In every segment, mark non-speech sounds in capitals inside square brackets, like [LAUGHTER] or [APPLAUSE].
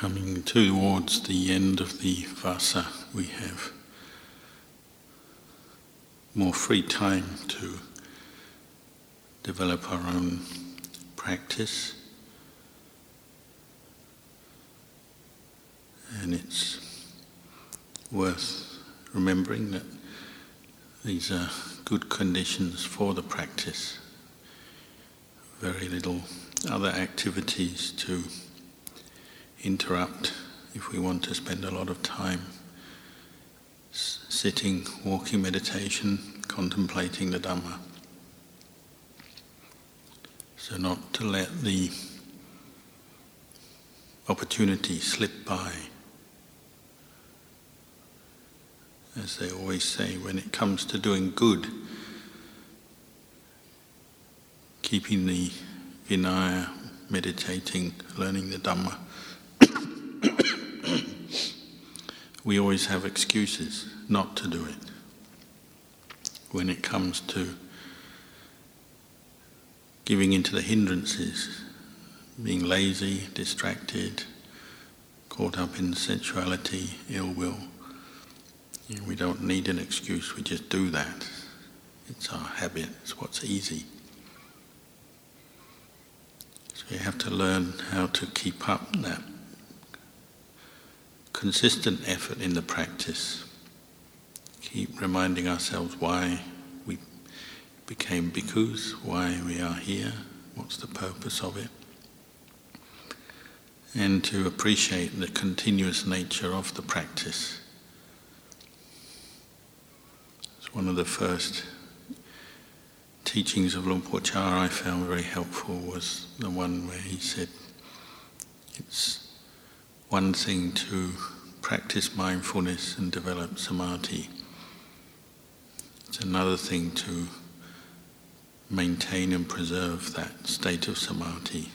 Coming towards the end of the vasa, we have more free time to develop our own practice. And it's worth remembering that these are good conditions for the practice. Very little other activities to interrupt if we want to spend a lot of time sitting, walking meditation, contemplating the Dhamma. So, not to let the opportunity slip by. As they always say, when it comes to doing good, keeping the Vinaya, meditating, learning the Dhamma, we always have excuses not to do it. When it comes to giving into the hindrances, being lazy, distracted, caught up in sensuality, ill will, we don't need an excuse, we just do that. It's our habit, it's what's easy. So we have to learn how to keep up that consistent effort in the practice. Keep reminding ourselves why we became bhikkhus, why we are here, what's the purpose of it. And to appreciate the continuous nature of the practice. It's one of the first teachings of Luang Por Chah I found very helpful was the one where he said, it's one thing to practice mindfulness and develop samadhi. It's another thing to maintain and preserve that state of samadhi.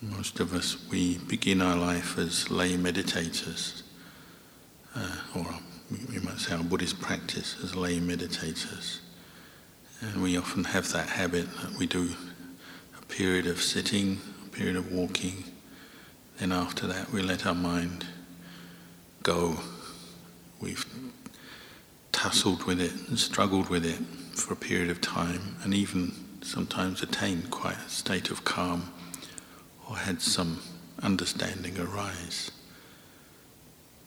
Most of us, we begin our life as lay meditators, uh, or we might say our Buddhist practice as lay meditators. And we often have that habit that we do period of sitting, a period of walking. Then after that, we let our mind go. We've tussled with it and struggled with it for a period of time, and even sometimes attained quite a state of calm or had some understanding arise.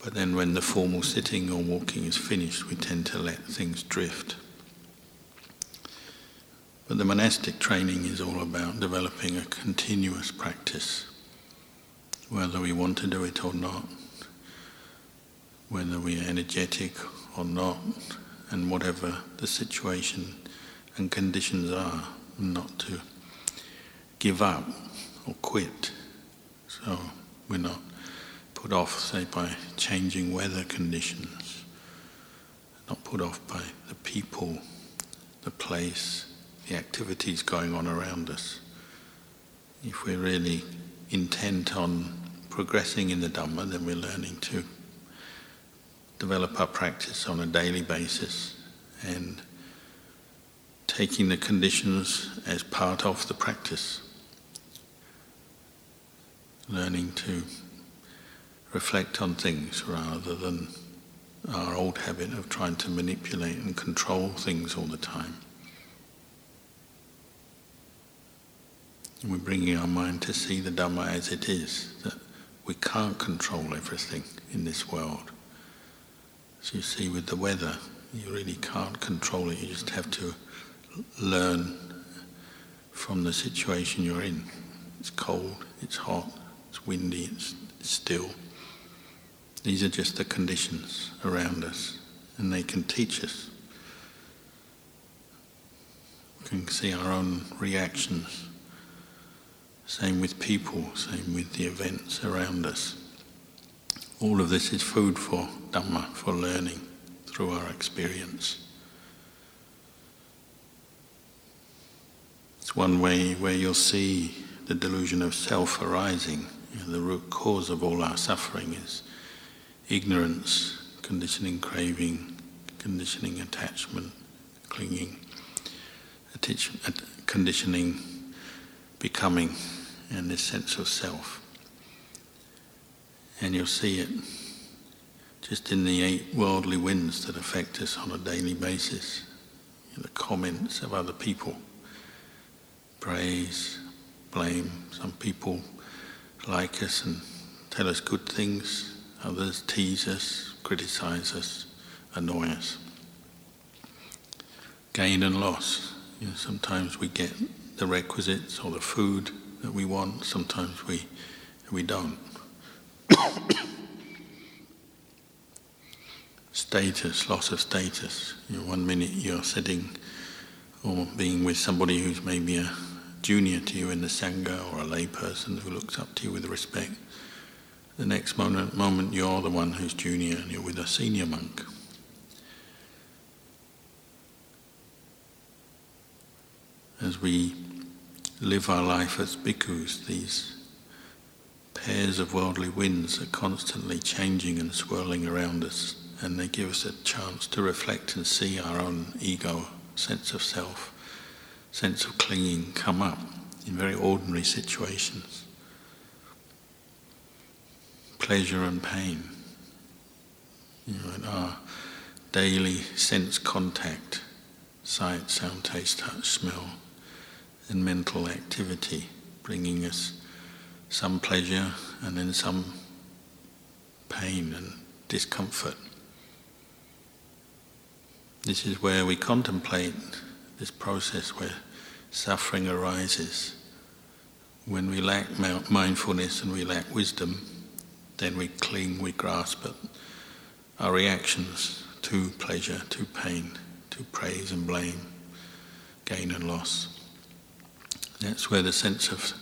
But then, when the formal sitting or walking is finished, we tend to let things drift. But the monastic training is all about developing a continuous practice, whether we want to do it or not, whether we are energetic or not, and whatever the situation and conditions are, not to give up or quit. So we're not put off, say, by changing weather conditions, not put off by the people, the place the activities going on around us. If we're really intent on progressing in the Dhamma, then we're learning to develop our practice on a daily basis and taking the conditions as part of the practice. Learning to reflect on things rather than our old habit of trying to manipulate and control things all the time. We're bringing our mind to see the Dhamma as it is, that we can't control everything in this world. As you see with the weather, you really can't control it, you just have to learn from the situation you're in. It's cold, it's hot, it's windy, it's still. These are just the conditions around us, and they can teach us. We can see our own reactions same with people, same with the events around us. All of this is food for Dhamma, for learning through our experience. It's one way where you'll see the delusion of self arising. You know, the root cause of all our suffering is ignorance, conditioning craving, conditioning attachment, clinging, conditioning becoming and this sense of self. And you'll see it just in the eight worldly winds that affect us on a daily basis, in the comments of other people, praise, blame. Some people like us and tell us good things, others tease us, criticize us, annoy us. Gain and loss. You know, sometimes we get the requisites or the food that we want, sometimes we, we don't. [COUGHS] status, loss of status. You know, one minute you're sitting or being with somebody who's maybe a junior to you in the Sangha or a layperson who looks up to you with respect. The next moment, moment you're the one who's junior and you're with a senior monk. As we live our life as bhikkhus, these pairs of worldly winds are constantly changing and swirling around us, and they give us a chance to reflect and see our own ego, sense of self, sense of clinging come up in very ordinary situations. Pleasure and pain. You know, in our daily sense contact, sight, sound, taste, touch, smell, and mental activity, bringing us some pleasure and then some pain and discomfort. This is where we contemplate this process where suffering arises. When we lack mindfulness and we lack wisdom, then we cling, we grasp at our reactions to pleasure, to pain, to praise and blame, gain and loss. That's where the sense of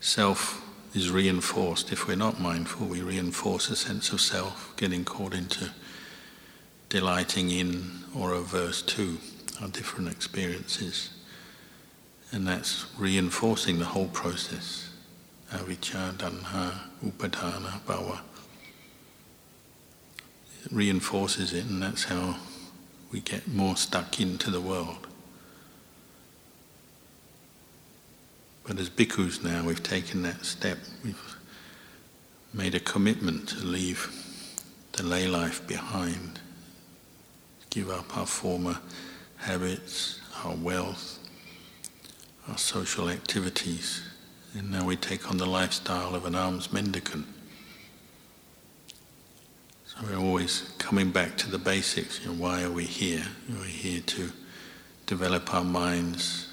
self is reinforced. If we're not mindful, we reinforce a sense of self, getting caught into delighting in or averse to our different experiences. And that's reinforcing the whole process. Avijja, Tanha, Upadana, Bhava. It reinforces it, and that's how we get more stuck into the world. But as bhikkhus now, we've taken that step. We've made a commitment to leave the lay life behind, give up our former habits, our wealth, our social activities, and now we take on the lifestyle of an alms mendicant. So we're always coming back to the basics. You know, why are we here? We're here to develop our minds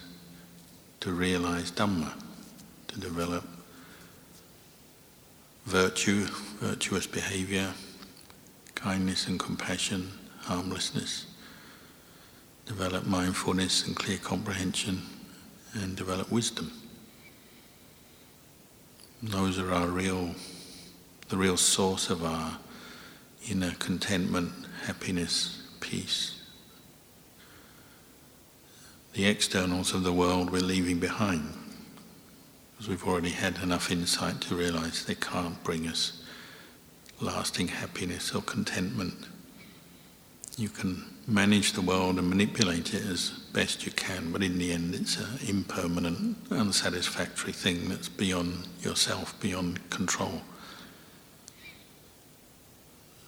to realize Dhamma, to develop virtue, virtuous behavior, kindness and compassion, harmlessness, develop mindfulness and clear comprehension, and develop wisdom. Those are our real, the real source of our inner contentment, happiness, peace. The externals of the world we're leaving behind because we've already had enough insight to realize they can't bring us lasting happiness or contentment. You can manage the world and manipulate it as best you can, but in the end, it's an impermanent, unsatisfactory thing that's beyond yourself, beyond control.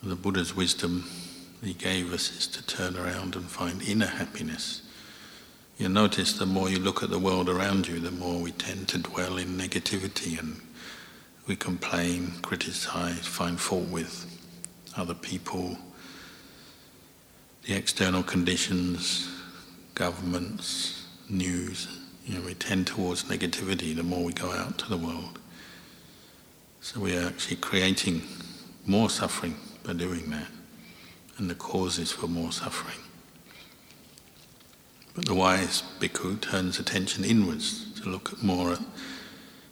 The Buddha's wisdom he gave us is to turn around and find inner happiness. You'll notice the more you look at the world around you, the more we tend to dwell in negativity and we complain, criticize, find fault with other people, the external conditions, governments, news. You know, we tend towards negativity the more we go out to the world. So we are actually creating more suffering by doing that, and the causes for more suffering. But the wise bhikkhu turns attention inwards to look more at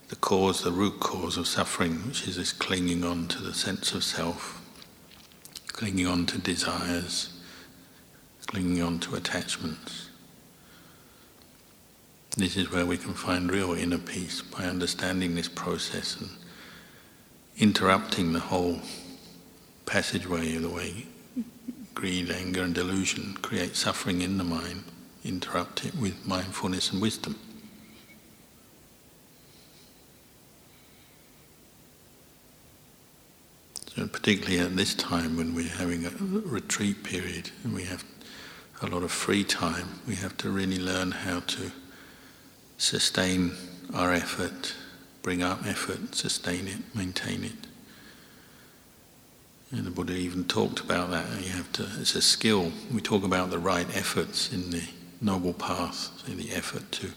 the cause, the root cause of suffering, which is this clinging on to the sense of self, clinging on to desires, clinging on to attachments. This is where we can find real inner peace by understanding this process and interrupting the whole passageway of the way greed, anger, and delusion create suffering in the mind interrupt it with mindfulness and wisdom. So particularly at this time when we're having a retreat period and we have a lot of free time, we have to really learn how to sustain our effort, bring up effort, sustain it, maintain it. And the Buddha even talked about that. You have to, it's a skill. We talk about the right efforts in the noble path, say the effort to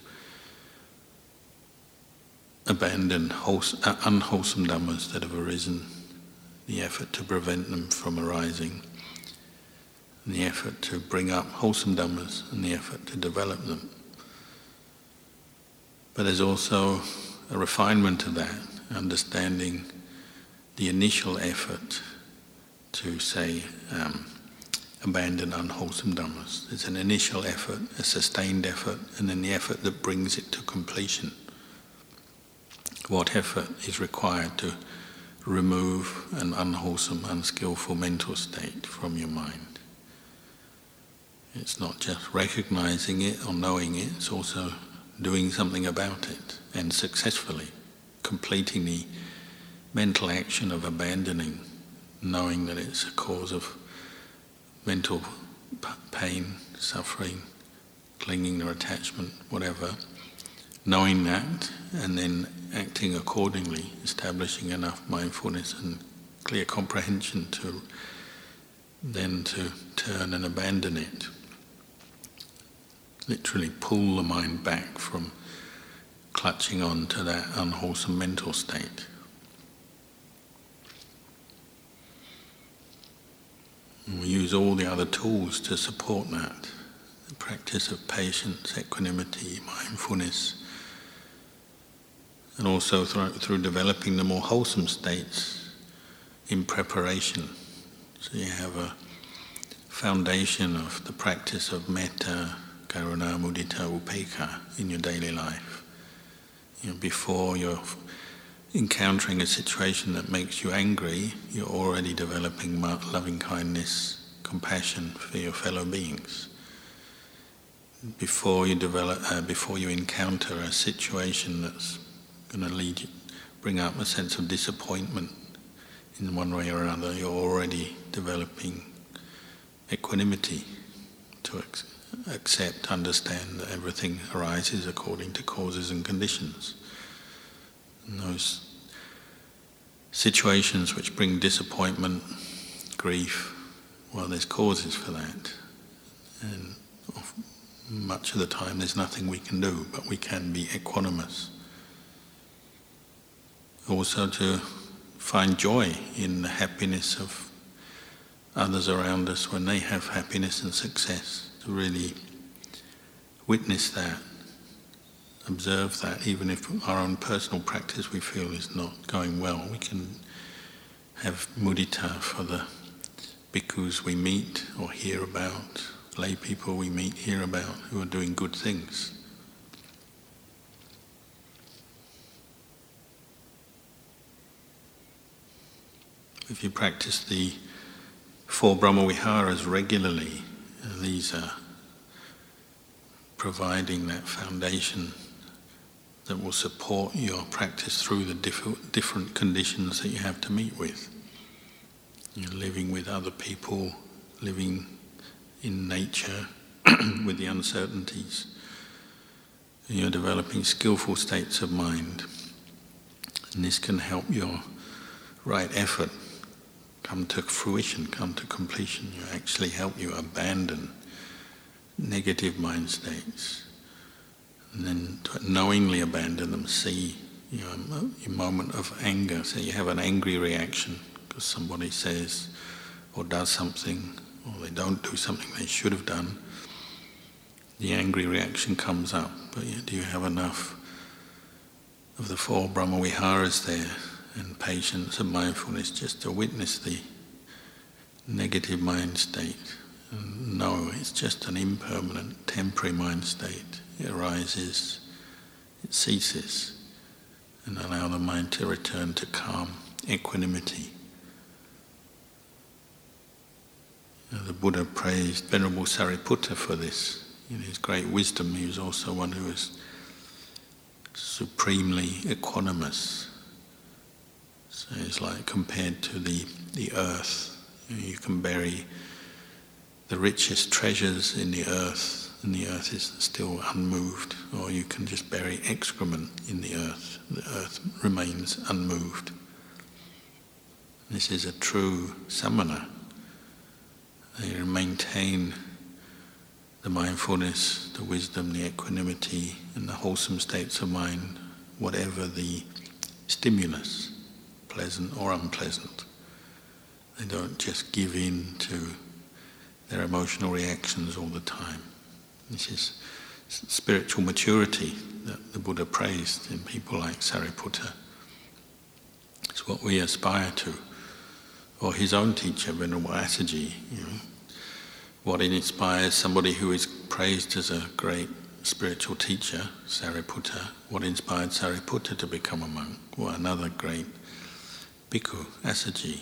abandon uh, unwholesome dhammas that have arisen, the effort to prevent them from arising, the effort to bring up wholesome dhammas, and the effort to develop them. But there's also a refinement of that, understanding the initial effort to say um, abandon unwholesome dhammas. It's an initial effort, a sustained effort, and then the effort that brings it to completion. What effort is required to remove an unwholesome, unskillful mental state from your mind? It's not just recognizing it or knowing it, it's also doing something about it and successfully completing the mental action of abandoning, knowing that it's a cause of mental pain, suffering, clinging or attachment, whatever, knowing that and then acting accordingly, establishing enough mindfulness and clear comprehension to then to turn and abandon it. Literally pull the mind back from clutching on to that unwholesome mental state. We use all the other tools to support that the practice of patience, equanimity, mindfulness, and also through, through developing the more wholesome states in preparation. So you have a foundation of the practice of metta, karuna, mudita, upekkha in your daily life. You know, before you're encountering a situation that makes you angry, you're already developing loving kindness, compassion for your fellow beings. Before you develop, uh, before you encounter a situation that's going to lead you, bring up a sense of disappointment in one way or another, you're already developing equanimity to accept, understand that everything arises according to causes and conditions. Those situations which bring disappointment, grief, well, there's causes for that. And much of the time, there's nothing we can do, but we can be equanimous. Also, to find joy in the happiness of others around us when they have happiness and success, to really witness that observe that, even if our own personal practice we feel is not going well, we can have mudita for the bhikkhus we meet or hear about, lay people we meet, hear about who are doing good things. If you practice the four Brahmaviharas regularly, uh, these are providing that foundation that will support your practice through the diff- different conditions that you have to meet with. You're living with other people, living in nature [CLEARS THROAT] with the uncertainties. You're developing skillful states of mind. And this can help your right effort come to fruition, come to completion. You actually help you abandon negative mind states and then knowingly abandon them, see you know, a moment of anger. So you have an angry reaction because somebody says or does something, or they don't do something they should have done. The angry reaction comes up, but do you have enough of the four Brahmaviharas there and patience and mindfulness just to witness the negative mind state? No, it's just an impermanent, temporary mind state it arises, it ceases, and allow the mind to return to calm equanimity. the Buddha praised Venerable Sariputta for this. In his great wisdom, he was also one who was supremely equanimous, So it's like compared to the, the earth, you can bury the richest treasures in the earth, and the earth is still unmoved, or you can just bury excrement in the earth, the earth remains unmoved. This is a true samana. They maintain the mindfulness, the wisdom, the equanimity, and the wholesome states of mind, whatever the stimulus, pleasant or unpleasant. They don't just give in to their emotional reactions all the time. This is spiritual maturity that the Buddha praised in people like Sariputta. It's what we aspire to. Or his own teacher, Venerable Assaji, you know, what inspires somebody who is praised as a great spiritual teacher, Sariputta, what inspired Sariputta to become a monk? Well, another great bhikkhu, Assaji,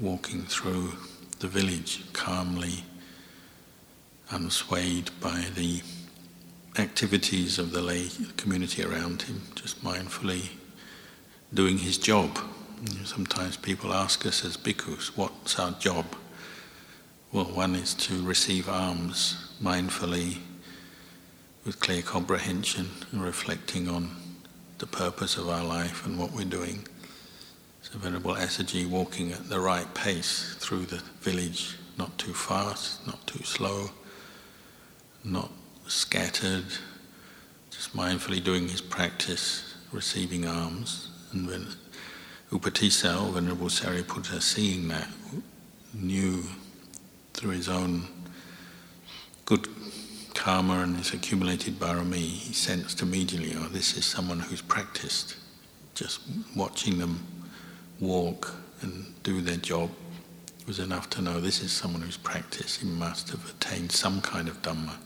walking through the village calmly, unswayed by the activities of the lay community around him, just mindfully doing his job. Sometimes people ask us as bhikkhus, what's our job? Well, one is to receive alms mindfully with clear comprehension and reflecting on the purpose of our life and what we're doing. So Venerable Assaji walking at the right pace through the village, not too fast, not too slow, not scattered, just mindfully doing his practice, receiving alms. And when Upatissa, or Venerable Sariputta, seeing that, knew through his own good karma and his accumulated barami, he sensed immediately, oh, this is someone who's practiced. Just watching them walk and do their job was enough to know this is someone who's practiced. He must have attained some kind of Dhamma.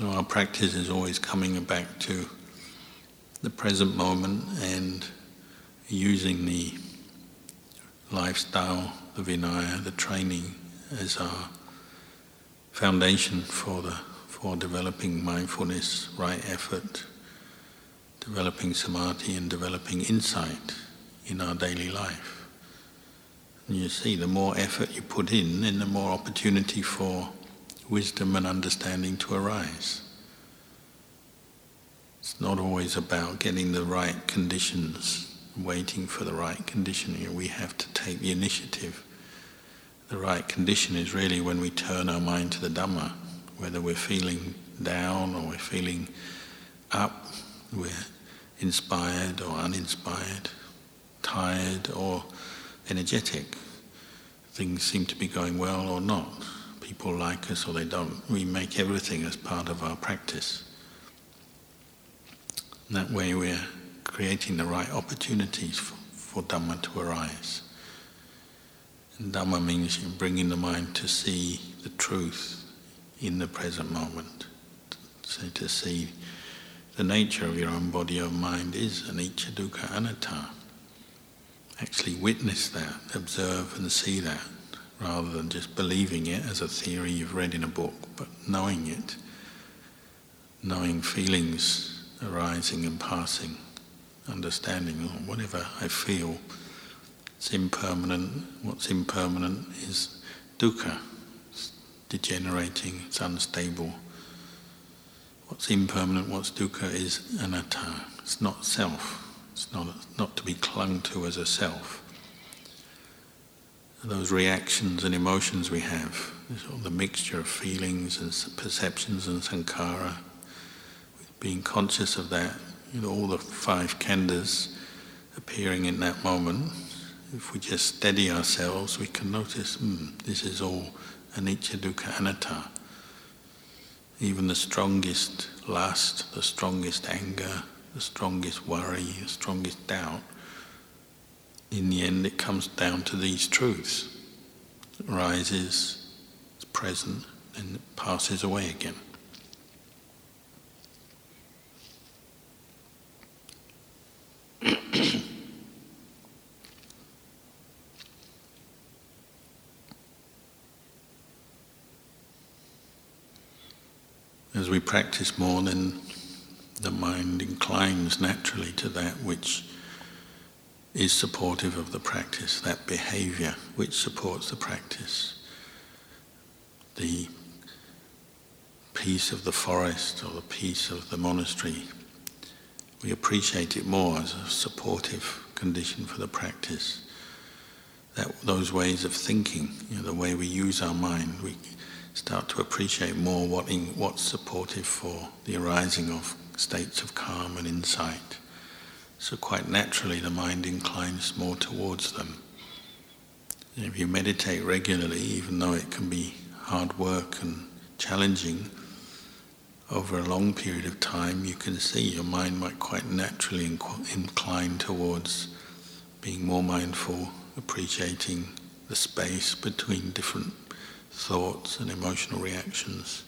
So our practice is always coming back to the present moment and using the lifestyle, the vinaya, the training as our foundation for the for developing mindfulness, right effort, developing samadhi and developing insight in our daily life. And you see, the more effort you put in, then the more opportunity for wisdom and understanding to arise. It's not always about getting the right conditions, waiting for the right condition. We have to take the initiative. The right condition is really when we turn our mind to the Dhamma, whether we're feeling down or we're feeling up, we're inspired or uninspired, tired or energetic. Things seem to be going well or not people like us or they don't. We make everything as part of our practice. And that way we're creating the right opportunities for, for Dhamma to arise. And Dhamma means bringing the mind to see the truth in the present moment. So to see the nature of your own body or mind is anicca dukkha anatta. Actually witness that, observe and see that rather than just believing it as a theory you've read in a book, but knowing it, knowing feelings arising and passing, understanding oh, whatever I feel, it's impermanent. What's impermanent is dukkha, it's degenerating, it's unstable. What's impermanent, what's dukkha is anatta, it's not self, it's not, not to be clung to as a self those reactions and emotions we have, the mixture of feelings and perceptions and sankhara, being conscious of that, you know, all the five khandhas appearing in that moment, if we just steady ourselves, we can notice, hmm, this is all anicca, dukkha, anatta. Even the strongest lust, the strongest anger, the strongest worry, the strongest doubt in the end, it comes down to these truths. It rises, it's present, and it passes away again. [COUGHS] As we practice more, then the mind inclines naturally to that which is supportive of the practice, that behavior which supports the practice. The peace of the forest or the peace of the monastery, we appreciate it more as a supportive condition for the practice. That those ways of thinking, you know, the way we use our mind, we start to appreciate more what in, what's supportive for the arising of states of calm and insight. So quite naturally, the mind inclines more towards them. If you meditate regularly, even though it can be hard work and challenging, over a long period of time, you can see your mind might quite naturally incline towards being more mindful, appreciating the space between different thoughts and emotional reactions.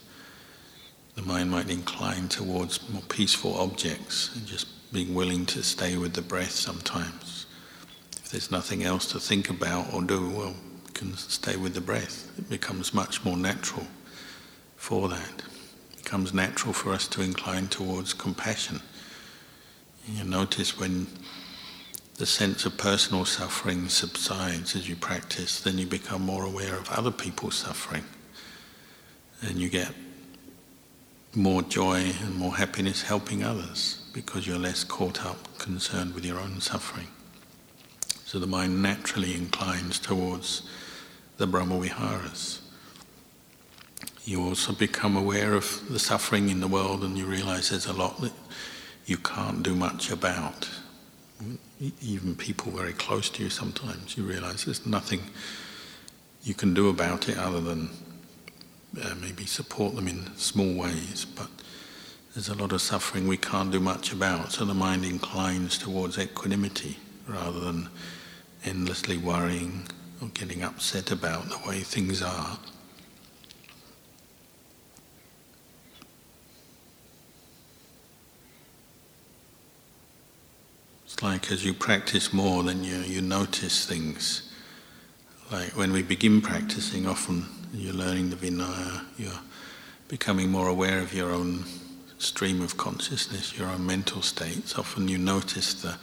The mind might incline towards more peaceful objects and just being willing to stay with the breath sometimes. If there's nothing else to think about or do, well, we can stay with the breath. It becomes much more natural for that. It becomes natural for us to incline towards compassion. You notice when the sense of personal suffering subsides as you practice, then you become more aware of other people's suffering. And you get more joy and more happiness helping others because you're less caught up, concerned with your own suffering. So the mind naturally inclines towards the Brahmaviharas. You also become aware of the suffering in the world and you realize there's a lot that you can't do much about. Even people very close to you sometimes, you realize there's nothing you can do about it other than uh, maybe support them in small ways. But there's a lot of suffering we can't do much about, so the mind inclines towards equanimity rather than endlessly worrying or getting upset about the way things are. It's like as you practice more, then you, you notice things. Like when we begin practicing, often you're learning the Vinaya, you're becoming more aware of your own stream of consciousness, your own mental states, often you notice the,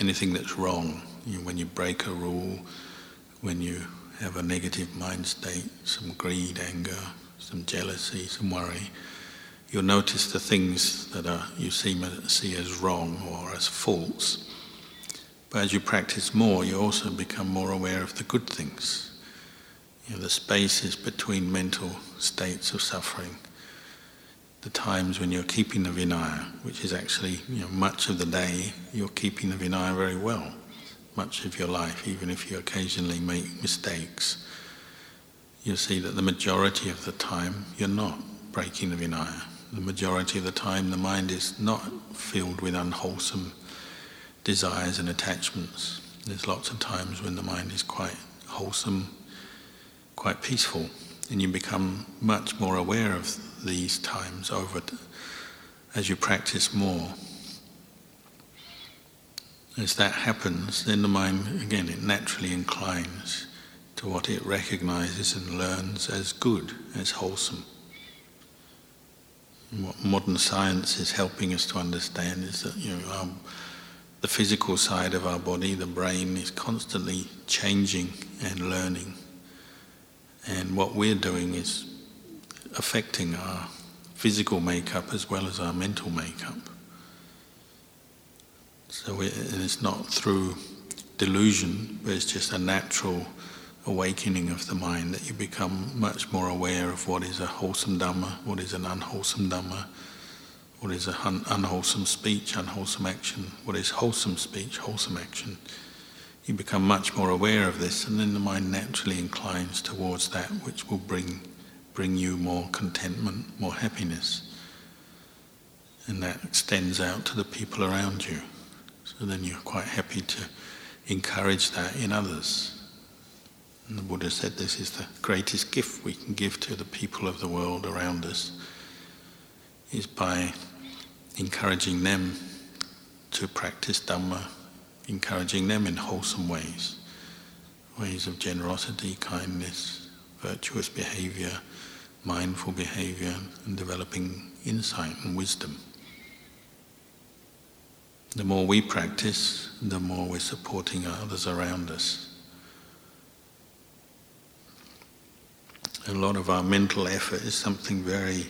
anything that's wrong. You, when you break a rule, when you have a negative mind state, some greed, anger, some jealousy, some worry, you'll notice the things that are, you see, see as wrong or as false. But as you practice more, you also become more aware of the good things. You know, the spaces between mental states of suffering the times when you're keeping the Vinaya, which is actually you know, much of the day you're keeping the Vinaya very well, much of your life, even if you occasionally make mistakes. You'll see that the majority of the time you're not breaking the Vinaya. The majority of the time the mind is not filled with unwholesome desires and attachments. There's lots of times when the mind is quite wholesome, quite peaceful, and you become much more aware of these times over as you practice more. As that happens, then the mind, again, it naturally inclines to what it recognizes and learns as good, as wholesome. And what modern science is helping us to understand is that you know, our, the physical side of our body, the brain, is constantly changing and learning. And what we're doing is affecting our physical makeup as well as our mental makeup. So it's not through delusion, but it's just a natural awakening of the mind that you become much more aware of what is a wholesome Dhamma, what is an unwholesome Dhamma, what is an un- unwholesome speech, unwholesome action, what is wholesome speech, wholesome action. You become much more aware of this, and then the mind naturally inclines towards that which will bring bring you more contentment, more happiness. And that extends out to the people around you. So then you're quite happy to encourage that in others. And the Buddha said this is the greatest gift we can give to the people of the world around us, is by encouraging them to practice Dhamma, encouraging them in wholesome ways, ways of generosity, kindness, virtuous behavior, mindful behavior and developing insight and wisdom. The more we practice, the more we're supporting others around us. A lot of our mental effort is something very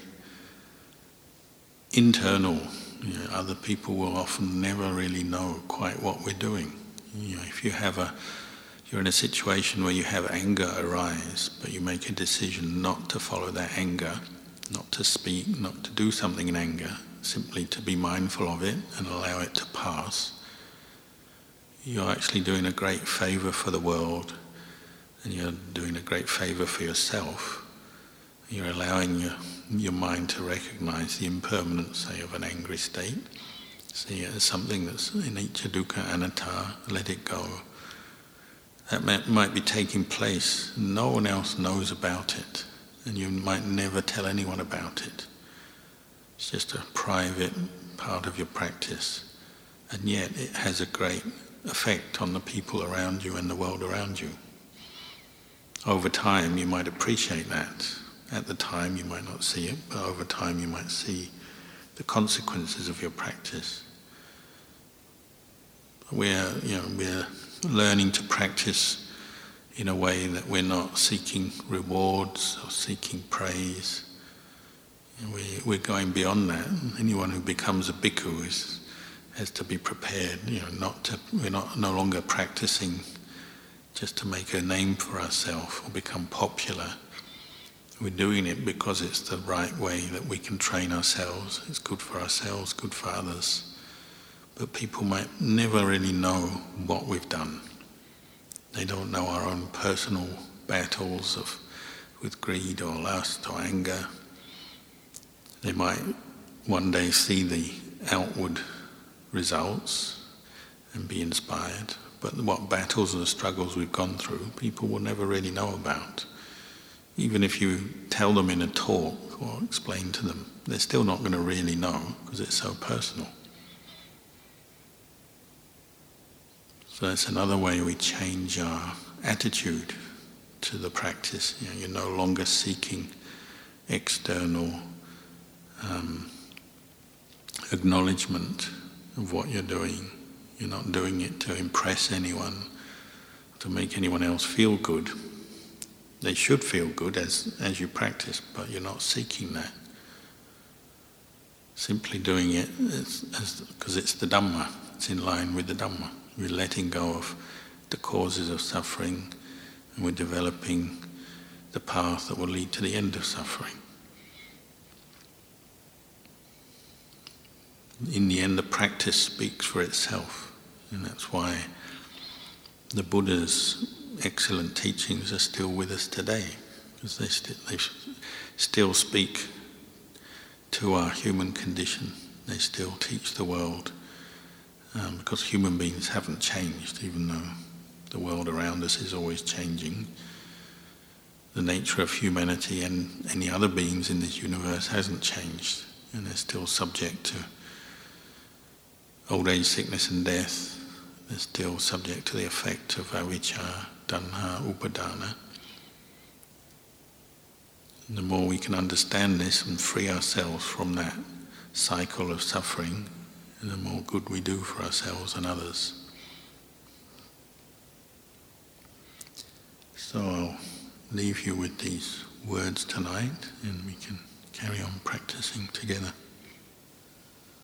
internal. You know, other people will often never really know quite what we're doing. You know, if you have a you're in a situation where you have anger arise, but you make a decision not to follow that anger, not to speak, not to do something in anger, simply to be mindful of it and allow it to pass, you're actually doing a great favor for the world and you're doing a great favor for yourself. You're allowing your, your mind to recognize the impermanence, say, of an angry state. See it as something that's in dukkha, anatta, let it go that might be taking place. No one else knows about it, and you might never tell anyone about it. It's just a private part of your practice, and yet it has a great effect on the people around you and the world around you. Over time, you might appreciate that. At the time, you might not see it, but over time, you might see the consequences of your practice. We're, you know, we're learning to practice in a way that we're not seeking rewards or seeking praise. We, we're going beyond that. Anyone who becomes a bhikkhu is, has to be prepared. You know, not to, we're not no longer practicing just to make a name for ourselves or become popular. We're doing it because it's the right way that we can train ourselves. It's good for ourselves, good for others but people might never really know what we've done. They don't know our own personal battles of, with greed or lust or anger. They might one day see the outward results and be inspired, but what battles and struggles we've gone through, people will never really know about. Even if you tell them in a talk or explain to them, they're still not going to really know because it's so personal. So that's another way we change our attitude to the practice. You you're no longer seeking external um, acknowledgement of what you're doing. You're not doing it to impress anyone, to make anyone else feel good. They should feel good as, as you practice, but you're not seeking that. Simply doing it because it's the Dhamma, it's in line with the Dhamma. We're letting go of the causes of suffering and we're developing the path that will lead to the end of suffering. In the end, the practice speaks for itself, and that's why the Buddha's excellent teachings are still with us today, because they, st- they still speak to our human condition. They still teach the world um, because human beings haven't changed, even though the world around us is always changing. The nature of humanity and any other beings in this universe hasn't changed, and they're still subject to old age, sickness, and death. They're still subject to the effect of avijja, tanha, upadana. And the more we can understand this and free ourselves from that cycle of suffering, the more good we do for ourselves and others. So I'll leave you with these words tonight and we can carry on practicing together.